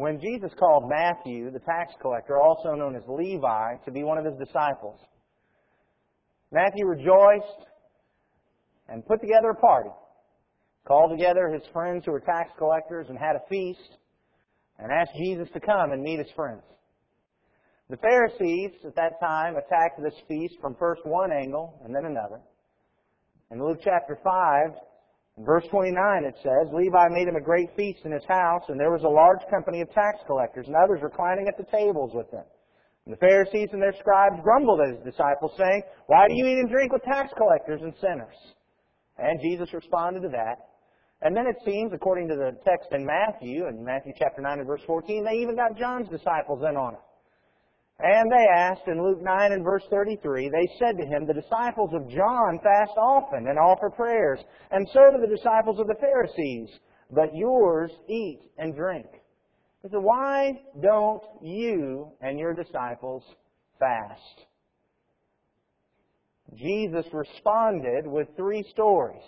when Jesus called Matthew, the tax collector, also known as Levi, to be one of his disciples. Matthew rejoiced and put together a party, called together his friends who were tax collectors and had a feast, and asked Jesus to come and meet his friends. The Pharisees at that time attacked this feast from first one angle and then another. In Luke chapter 5, in verse 29 it says, Levi made him a great feast in his house, and there was a large company of tax collectors, and others reclining at the tables with them. And the Pharisees and their scribes grumbled at his disciples, saying, Why do you eat and drink with tax collectors and sinners? And Jesus responded to that. And then it seems, according to the text in Matthew, in Matthew chapter 9 and verse 14, they even got John's disciples in on it. And they asked in Luke 9 and verse 33, they said to him, The disciples of John fast often and offer prayers, and so do the disciples of the Pharisees, but yours eat and drink. He said, Why don't you and your disciples fast? Jesus responded with three stories.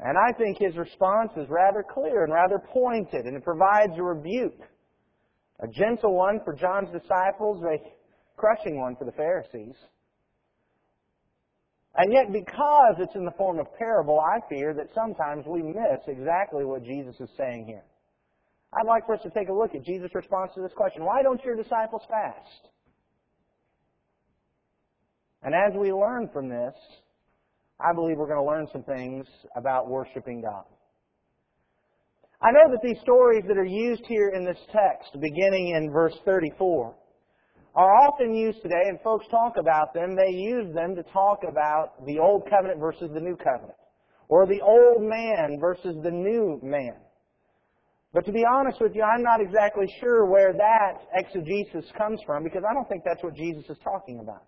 And I think his response is rather clear and rather pointed, and it provides a rebuke. A gentle one for John's disciples, a crushing one for the Pharisees. And yet, because it's in the form of parable, I fear that sometimes we miss exactly what Jesus is saying here. I'd like for us to take a look at Jesus' response to this question. Why don't your disciples fast? And as we learn from this, I believe we're going to learn some things about worshiping God. I know that these stories that are used here in this text, beginning in verse 34, are often used today, and folks talk about them. They use them to talk about the Old Covenant versus the New Covenant, or the old man versus the new man. But to be honest with you, I'm not exactly sure where that exegesis comes from because I don't think that's what Jesus is talking about.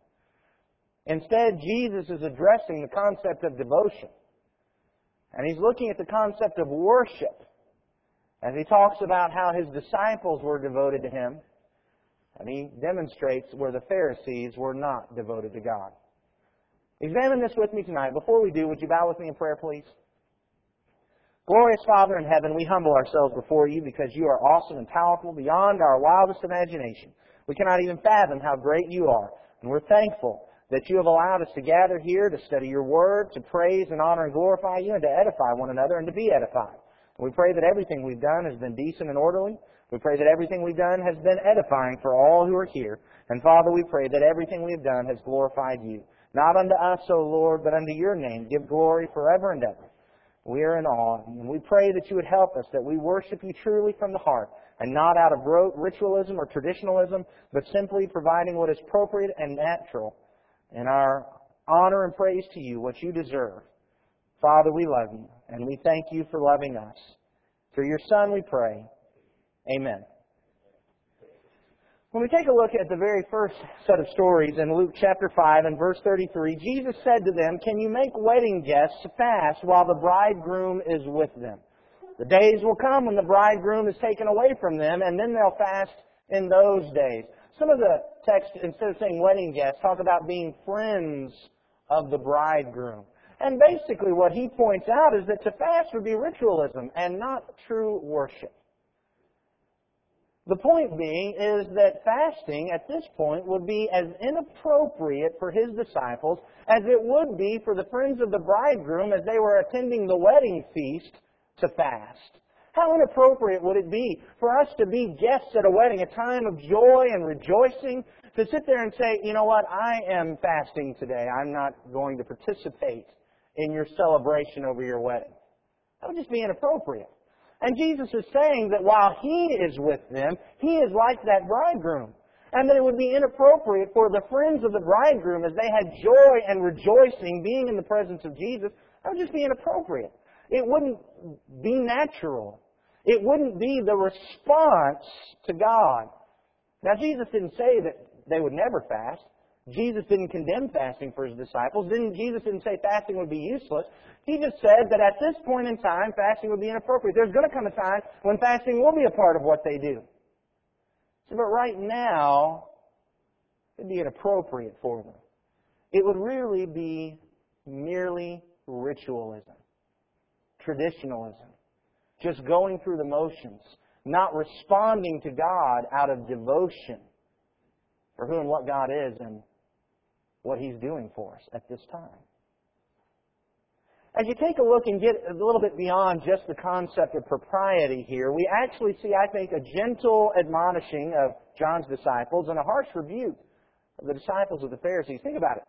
Instead, Jesus is addressing the concept of devotion. And he's looking at the concept of worship as he talks about how his disciples were devoted to him. And he demonstrates where the Pharisees were not devoted to God. Examine this with me tonight. Before we do, would you bow with me in prayer, please? Glorious Father in heaven, we humble ourselves before you because you are awesome and powerful beyond our wildest imagination. We cannot even fathom how great you are. And we're thankful that you have allowed us to gather here to study your word, to praise and honor and glorify you, and to edify one another and to be edified. We pray that everything we've done has been decent and orderly. We pray that everything we've done has been edifying for all who are here. And Father, we pray that everything we've done has glorified you. Not unto us, O Lord, but unto your name. Give glory forever and ever. We are in awe, and we pray that you would help us, that we worship you truly from the heart, and not out of rote ritualism or traditionalism, but simply providing what is appropriate and natural in our honor and praise to you, what you deserve. Father, we love you, and we thank you for loving us. Through your Son we pray. Amen. When we take a look at the very first set of stories in Luke chapter 5 and verse 33, Jesus said to them, Can you make wedding guests fast while the bridegroom is with them? The days will come when the bridegroom is taken away from them, and then they'll fast in those days. Some of the texts, instead of saying wedding guests, talk about being friends of the bridegroom. And basically what he points out is that to fast would be ritualism and not true worship. The point being is that fasting at this point would be as inappropriate for his disciples as it would be for the friends of the bridegroom as they were attending the wedding feast to fast. How inappropriate would it be for us to be guests at a wedding, a time of joy and rejoicing, to sit there and say, you know what, I am fasting today. I'm not going to participate in your celebration over your wedding. That would just be inappropriate. And Jesus is saying that while He is with them, He is like that bridegroom. And that it would be inappropriate for the friends of the bridegroom, as they had joy and rejoicing being in the presence of Jesus, that would just be inappropriate. It wouldn't be natural. It wouldn't be the response to God. Now, Jesus didn't say that they would never fast. Jesus didn't condemn fasting for his disciples. Didn't, Jesus didn't say fasting would be useless. He just said that at this point in time, fasting would be inappropriate. There's going to come a time when fasting will be a part of what they do. So, but right now, it'd be inappropriate for them. It would really be merely ritualism, traditionalism, just going through the motions, not responding to God out of devotion for who and what God is and what He's doing for us at this time. As you take a look and get a little bit beyond just the concept of propriety here, we actually see, I think, a gentle admonishing of John's disciples and a harsh rebuke of the disciples of the Pharisees. Think about it.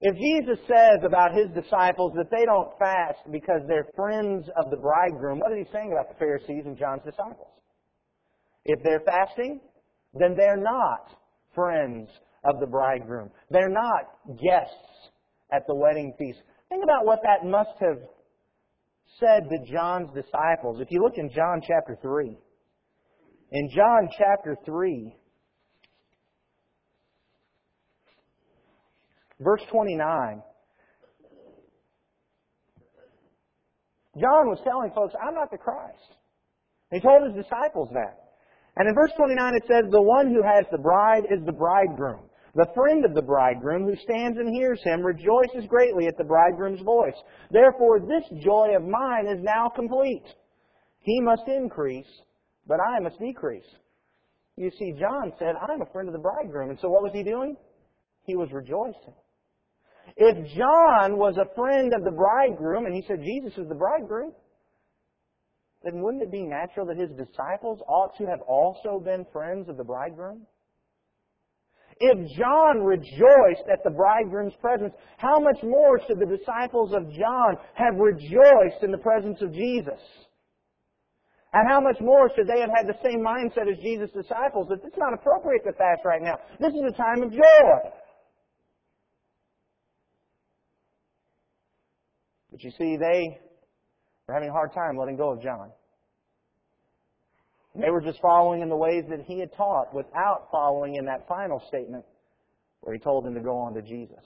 If Jesus says about his disciples that they don't fast because they're friends of the bridegroom, what is he saying about the Pharisees and John's disciples? If they're fasting, then they're not friends of the bridegroom. They're not guests at the wedding feast. Think about what that must have said to John's disciples. If you look in John chapter 3, in John chapter 3, verse 29, John was telling folks, I'm not the Christ. He told his disciples that. And in verse 29 it says, The one who has the bride is the bridegroom. The friend of the bridegroom who stands and hears him rejoices greatly at the bridegroom's voice. Therefore, this joy of mine is now complete. He must increase, but I must decrease. You see, John said, I'm a friend of the bridegroom. And so what was he doing? He was rejoicing. If John was a friend of the bridegroom and he said Jesus is the bridegroom, then wouldn't it be natural that his disciples ought to have also been friends of the bridegroom? If John rejoiced at the bridegroom's presence, how much more should the disciples of John have rejoiced in the presence of Jesus? And how much more should they have had the same mindset as Jesus' disciples that it's not appropriate to fast right now. This is a time of joy. But you see, they were having a hard time letting go of John. They were just following in the ways that he had taught without following in that final statement where he told them to go on to Jesus.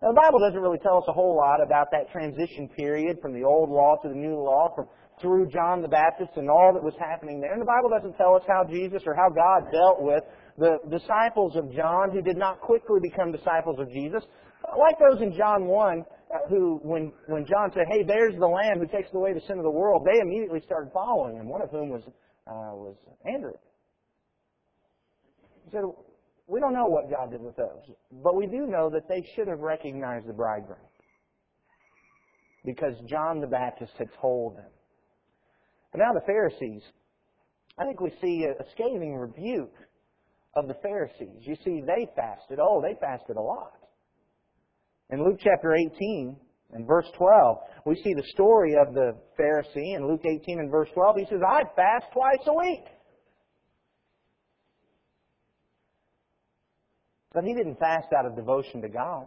Now, the Bible doesn't really tell us a whole lot about that transition period from the old law to the new law, from through John the Baptist and all that was happening there. And the Bible doesn't tell us how Jesus or how God dealt with the disciples of John who did not quickly become disciples of Jesus. Like those in John 1, who, when, when John said, hey, there's the Lamb who takes away the sin of the world, they immediately started following him, one of whom was, uh, was Andrew. He said, we don't know what God did with those, but we do know that they should have recognized the bridegroom because John the Baptist had told them. But now the Pharisees, I think we see a scathing rebuke of the Pharisees. You see, they fasted. Oh, they fasted a lot. In Luke chapter 18 and verse 12, we see the story of the Pharisee. In Luke 18 and verse 12, he says, I fast twice a week. But he didn't fast out of devotion to God.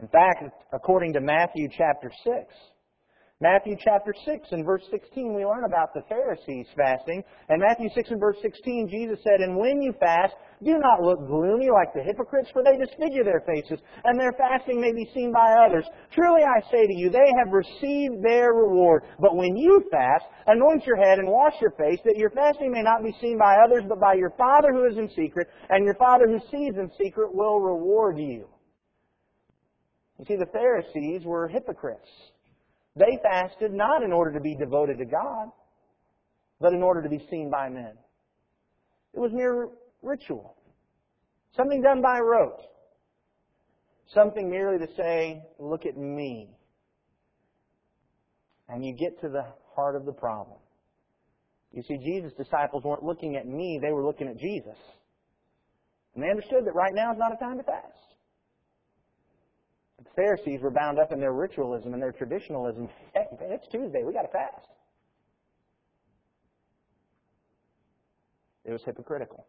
In fact, according to Matthew chapter 6, Matthew chapter 6 and verse 16, we learn about the Pharisees fasting. And Matthew 6 and verse 16, Jesus said, And when you fast, do not look gloomy like the hypocrites, for they disfigure their faces, and their fasting may be seen by others. Truly I say to you, they have received their reward. But when you fast, anoint your head and wash your face, that your fasting may not be seen by others, but by your Father who is in secret, and your Father who sees in secret will reward you. You see, the Pharisees were hypocrites. They fasted not in order to be devoted to God, but in order to be seen by men. It was mere ritual. Something done by rote. Something merely to say, look at me. And you get to the heart of the problem. You see, Jesus' disciples weren't looking at me, they were looking at Jesus. And they understood that right now is not a time to fast. The Pharisees were bound up in their ritualism and their traditionalism. Hey, it's Tuesday. We got to fast. It was hypocritical.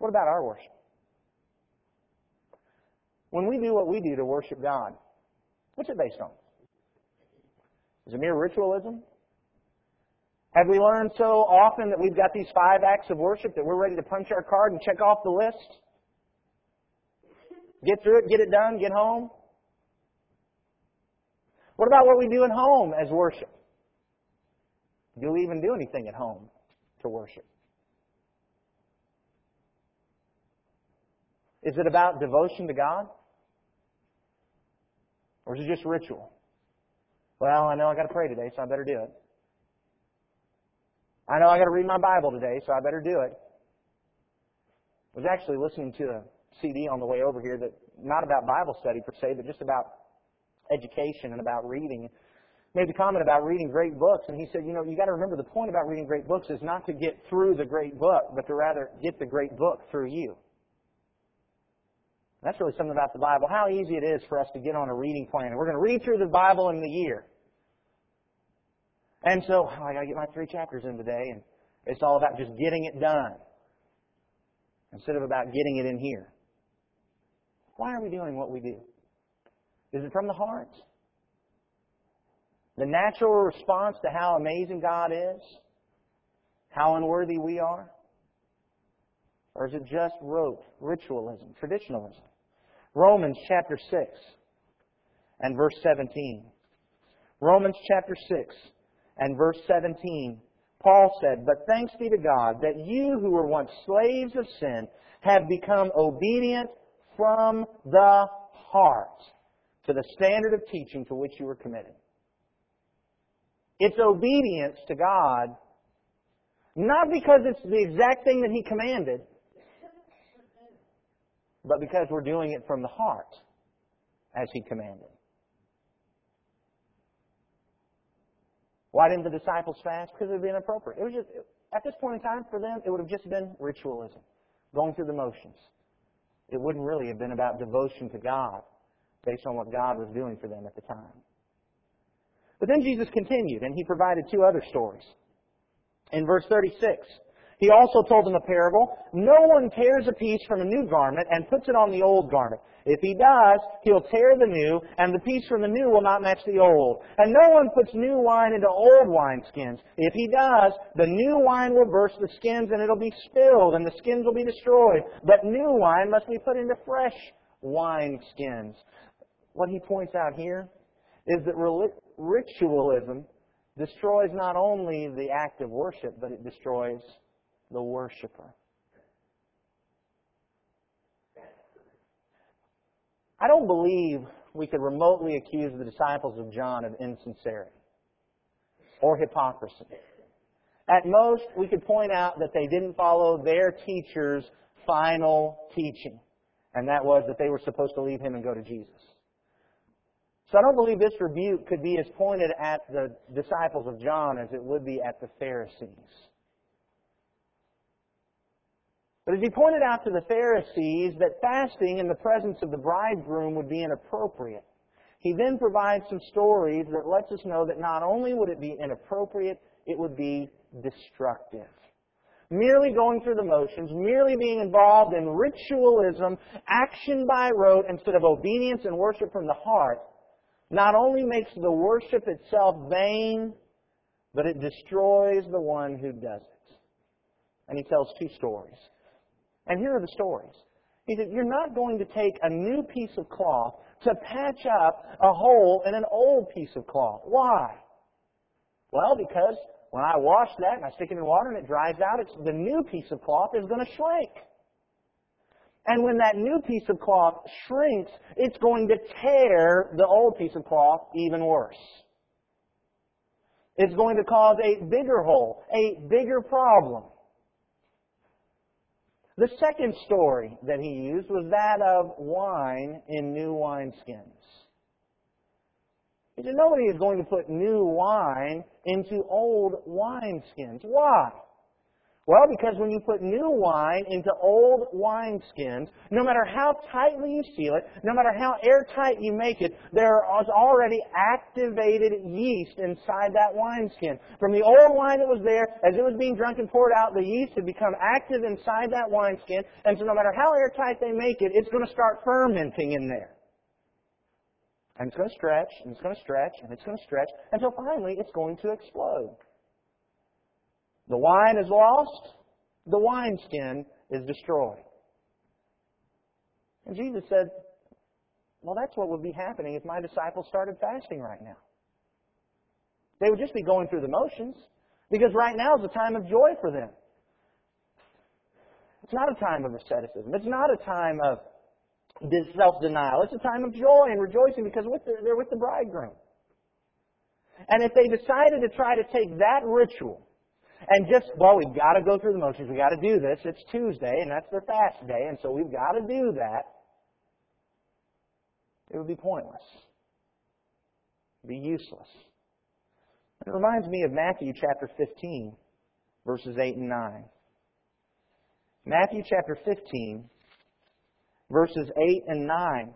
What about our worship? When we do what we do to worship God, what's it based on? Is it mere ritualism? Have we learned so often that we've got these five acts of worship that we're ready to punch our card and check off the list? Get through it, get it done, get home? What about what we do at home as worship? Do we even do anything at home to worship? Is it about devotion to God? Or is it just ritual? Well, I know I got to pray today, so I better do it. I know I got to read my Bible today, so I better do it. I was actually listening to a CD on the way over here that not about Bible study per se, but just about education and about reading. Made the comment about reading great books, and he said, you know, you got to remember the point about reading great books is not to get through the great book, but to rather get the great book through you. That's really something about the Bible. How easy it is for us to get on a reading plan. We're going to read through the Bible in the year. And so, oh, I got to get my three chapters in today, and it's all about just getting it done instead of about getting it in here. Why are we doing what we do? Is it from the heart? The natural response to how amazing God is? How unworthy we are? Or is it just rote, ritualism, traditionalism? Romans chapter 6 and verse 17. Romans chapter 6 and verse 17. Paul said, But thanks be to God that you who were once slaves of sin have become obedient from the heart to the standard of teaching to which you were committed. It's obedience to God, not because it's the exact thing that He commanded, but because we're doing it from the heart as He commanded. Why didn't the disciples fast? Because it would be inappropriate. It was just, at this point in time, for them, it would have just been ritualism, going through the motions. It wouldn't really have been about devotion to God based on what God was doing for them at the time. But then Jesus continued, and he provided two other stories. In verse 36, he also told them a parable. No one tears a piece from a new garment and puts it on the old garment. If he does, he'll tear the new, and the piece from the new will not match the old. And no one puts new wine into old wineskins. If he does, the new wine will burst the skins, and it'll be spilled, and the skins will be destroyed. But new wine must be put into fresh wineskins. What he points out here is that ritualism destroys not only the act of worship, but it destroys the worshiper. I don't believe we could remotely accuse the disciples of John of insincerity or hypocrisy. At most, we could point out that they didn't follow their teacher's final teaching, and that was that they were supposed to leave him and go to Jesus. So I don't believe this rebuke could be as pointed at the disciples of John as it would be at the Pharisees. But as he pointed out to the Pharisees that fasting in the presence of the bridegroom would be inappropriate, he then provides some stories that lets us know that not only would it be inappropriate, it would be destructive. Merely going through the motions, merely being involved in ritualism, action by rote instead of obedience and worship from the heart, not only makes the worship itself vain, but it destroys the one who does it. And he tells two stories. And here are the stories. He said, You're not going to take a new piece of cloth to patch up a hole in an old piece of cloth. Why? Well, because when I wash that and I stick it in water and it dries out, it's, the new piece of cloth is going to shrink. And when that new piece of cloth shrinks, it's going to tear the old piece of cloth even worse. It's going to cause a bigger hole, a bigger problem. The second story that he used was that of wine in new wineskins. He said, nobody is going to put new wine into old wineskins. Why? Well, because when you put new wine into old wineskins, no matter how tightly you seal it, no matter how airtight you make it, there is already activated yeast inside that wineskin. From the old wine that was there, as it was being drunk and poured out, the yeast had become active inside that wineskin, and so no matter how airtight they make it, it's going to start fermenting in there. And it's going to stretch, and it's going to stretch, and it's going to stretch, until finally it's going to explode. The wine is lost, the wineskin is destroyed. And Jesus said, Well, that's what would be happening if my disciples started fasting right now. They would just be going through the motions, because right now is a time of joy for them. It's not a time of asceticism. It's not a time of self-denial. It's a time of joy and rejoicing because they're with the bridegroom. And if they decided to try to take that ritual and just, well, we've got to go through the motions, we've got to do this, it's Tuesday and that's the fast day, and so we've got to do that, it would be pointless. It would be useless. It reminds me of Matthew chapter 15, verses 8 and 9. Matthew chapter 15, verses 8 and 9.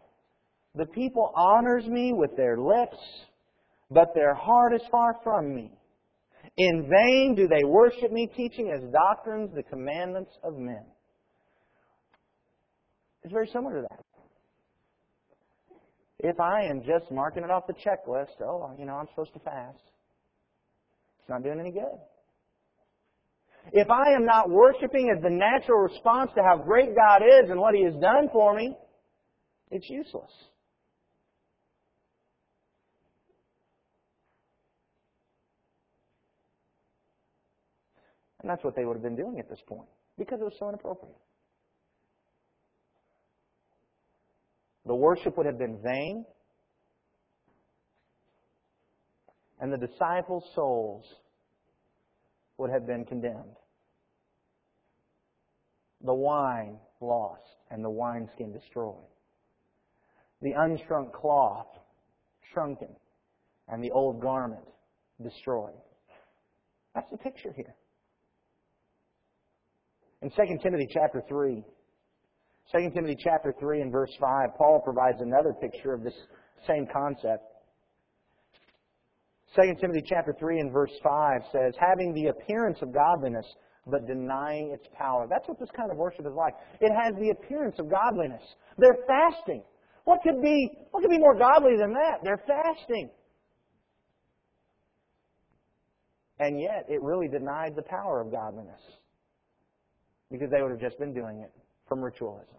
The people honors me with their lips, but their heart is far from me. In vain do they worship me, teaching as doctrines the commandments of men. It's very similar to that. If I am just marking it off the checklist, oh, you know, I'm supposed to fast, it's not doing any good. If I am not worshiping as the natural response to how great God is and what He has done for me, it's useless. And that's what they would have been doing at this point because it was so inappropriate. The worship would have been vain, and the disciples' souls would have been condemned. The wine lost and the wineskin destroyed. The unshrunk cloth shrunken and the old garment destroyed. That's the picture here. In 2 Timothy chapter 3, 2 Timothy chapter 3 and verse 5, Paul provides another picture of this same concept. 2 Timothy chapter 3 and verse 5 says, having the appearance of godliness, but denying its power. That's what this kind of worship is like. It has the appearance of godliness. They're fasting. What could be, what could be more godly than that? They're fasting. And yet, it really denied the power of godliness. Because they would have just been doing it from ritualism,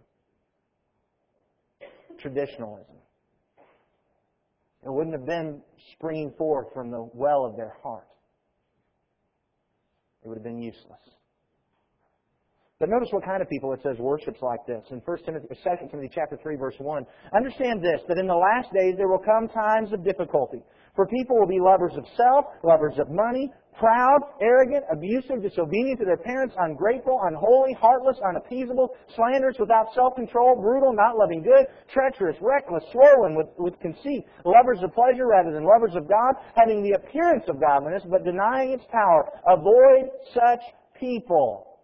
traditionalism. It wouldn't have been springing forth from the well of their heart. It would have been useless. But notice what kind of people it says worships like this. In 1 Timothy, 2 Timothy chapter 3, verse 1. Understand this, that in the last days there will come times of difficulty. For people will be lovers of self, lovers of money, proud, arrogant, abusive, disobedient to their parents, ungrateful, unholy, heartless, unappeasable, slanderous, without self-control, brutal, not loving good, treacherous, reckless, swollen with, with conceit, lovers of pleasure rather than lovers of God, having the appearance of godliness, but denying its power. Avoid such people.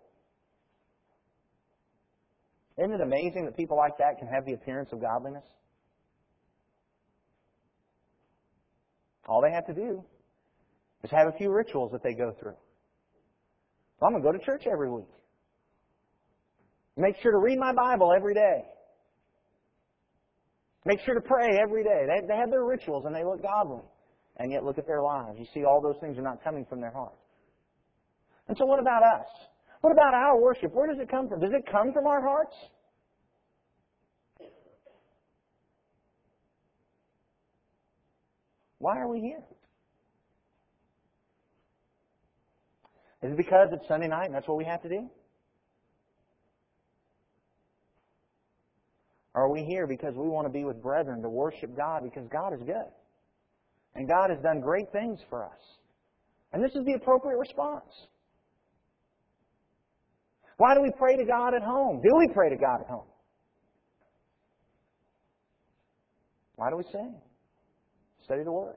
Isn't it amazing that people like that can have the appearance of godliness? All they have to do is have a few rituals that they go through. I'm going to go to church every week. Make sure to read my Bible every day. Make sure to pray every day. They, they have their rituals and they look godly. And yet look at their lives. You see, all those things are not coming from their heart. And so what about us? What about our worship? Where does it come from? Does it come from our hearts? Why are we here? Is it because it's Sunday night and that's what we have to do? Are we here because we want to be with brethren to worship God because God is good? And God has done great things for us. And this is the appropriate response. Why do we pray to God at home? Do we pray to God at home? Why do we sing? Study the Word.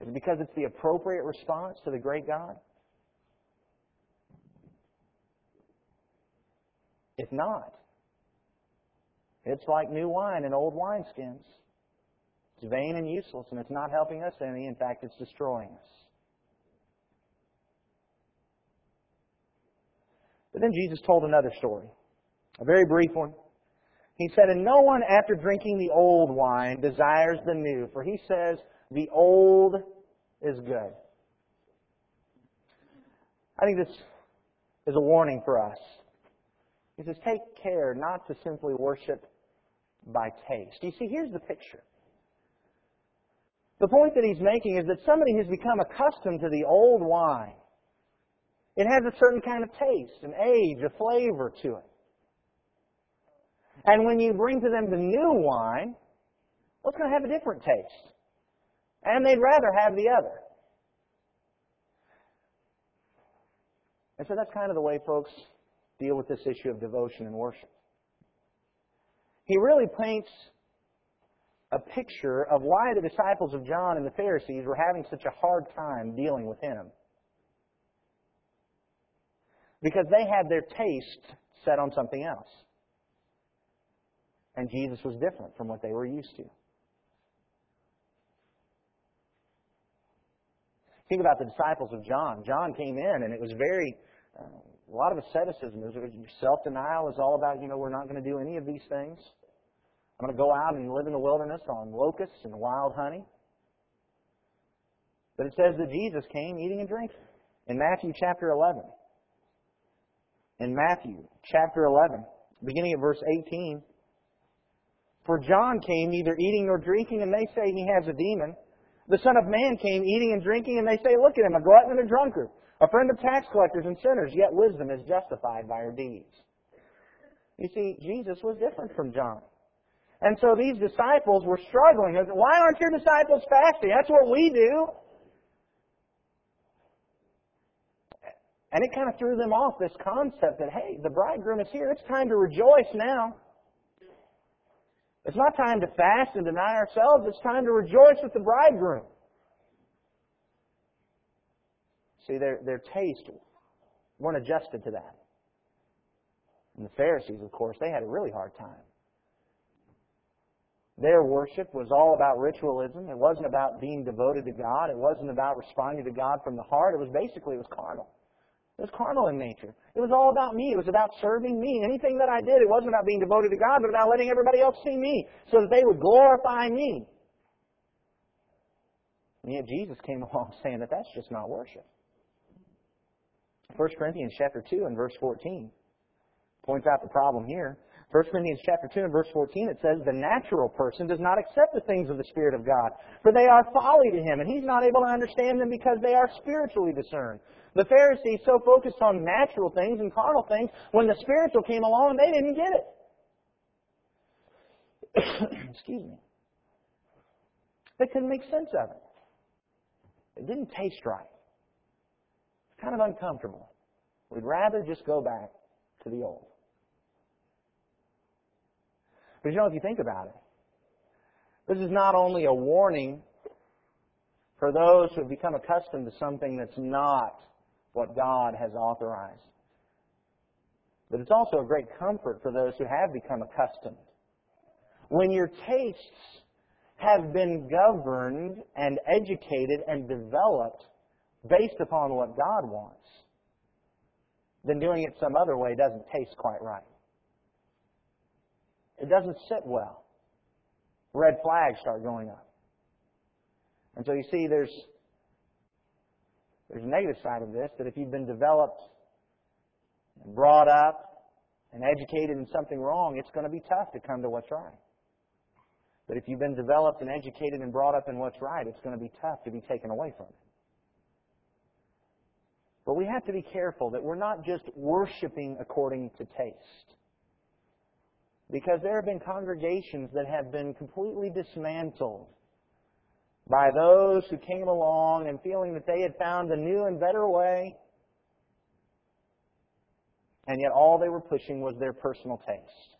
Is it because it's the appropriate response to the great God? If not, it's like new wine in old wineskins. It's vain and useless, and it's not helping us any. In fact, it's destroying us. But then Jesus told another story, a very brief one. He said, And no one after drinking the old wine desires the new, for he says, The old is good. I think this is a warning for us. He says, take care not to simply worship by taste. You see, here's the picture. The point that he's making is that somebody has become accustomed to the old wine. It has a certain kind of taste, an age, a flavor to it. And when you bring to them the new wine, well, it's going to have a different taste. And they'd rather have the other. And so that's kind of the way folks deal with this issue of devotion and worship. He really paints a picture of why the disciples of John and the Pharisees were having such a hard time dealing with him. Because they had their taste set on something else. And Jesus was different from what they were used to. Think about the disciples of John. John came in and it was very, uh, a lot of asceticism. Self denial is all about, you know, we're not going to do any of these things. I'm going to go out and live in the wilderness on locusts and wild honey. But it says that Jesus came eating and drinking. In Matthew chapter 11. In Matthew chapter 11, beginning at verse 18. For John came neither eating nor drinking, and they say he has a demon. The Son of Man came eating and drinking, and they say, Look at him, a glutton and a drunkard, a friend of tax collectors and sinners, yet wisdom is justified by her deeds. You see, Jesus was different from John. And so these disciples were struggling. Why aren't your disciples fasting? That's what we do. And it kind of threw them off this concept that, hey, the bridegroom is here. It's time to rejoice now. It's not time to fast and deny ourselves. It's time to rejoice with the bridegroom. See, their, their taste weren't adjusted to that. And the Pharisees, of course, they had a really hard time. Their worship was all about ritualism. It wasn't about being devoted to God. It wasn't about responding to God from the heart. It was basically, it was carnal. It was carnal in nature. It was all about me. It was about serving me. Anything that I did, it wasn't about being devoted to God, but about letting everybody else see me so that they would glorify me. And yet Jesus came along saying that that's just not worship. 1 Corinthians chapter 2 and verse 14 points out the problem here. 1 Corinthians chapter 2 and verse 14, it says, The natural person does not accept the things of the Spirit of God, for they are folly to him, and he's not able to understand them because they are spiritually discerned. The Pharisees so focused on natural things and carnal things, when the spiritual came along, they didn't get it. Excuse me. They couldn't make sense of it. It didn't taste right. It's kind of uncomfortable. We'd rather just go back to the old. But you know, if you think about it, this is not only a warning for those who have become accustomed to something that's not what God has authorized, but it's also a great comfort for those who have become accustomed. When your tastes have been governed and educated and developed based upon what God wants, then doing it some other way doesn't taste quite right. It doesn't sit well. Red flags start going up. And so you see, there's there's a negative side of this that if you've been developed and brought up and educated in something wrong, it's going to be tough to come to what's right. But if you've been developed and educated and brought up in what's right, it's going to be tough to be taken away from it. But we have to be careful that we're not just worshiping according to taste. Because there have been congregations that have been completely dismantled by those who came along and feeling that they had found a new and better way, and yet all they were pushing was their personal taste.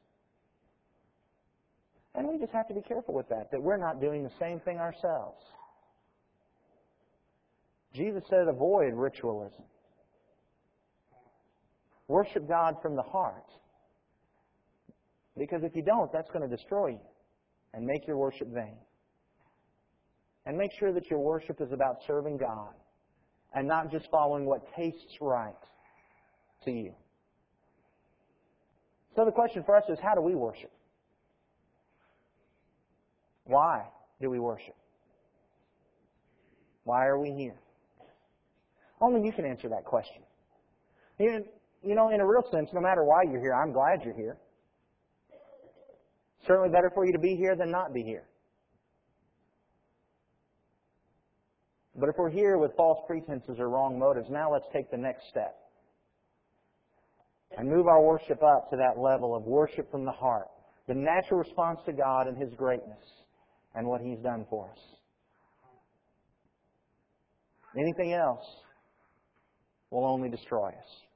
And we just have to be careful with that, that we're not doing the same thing ourselves. Jesus said, avoid ritualism. Worship God from the heart. Because if you don't, that's going to destroy you and make your worship vain. And make sure that your worship is about serving God and not just following what tastes right to you. So the question for us is how do we worship? Why do we worship? Why are we here? Only you can answer that question. You know, in a real sense, no matter why you're here, I'm glad you're here. Certainly better for you to be here than not be here. But if we're here with false pretenses or wrong motives, now let's take the next step and move our worship up to that level of worship from the heart, the natural response to God and His greatness and what He's done for us. Anything else will only destroy us.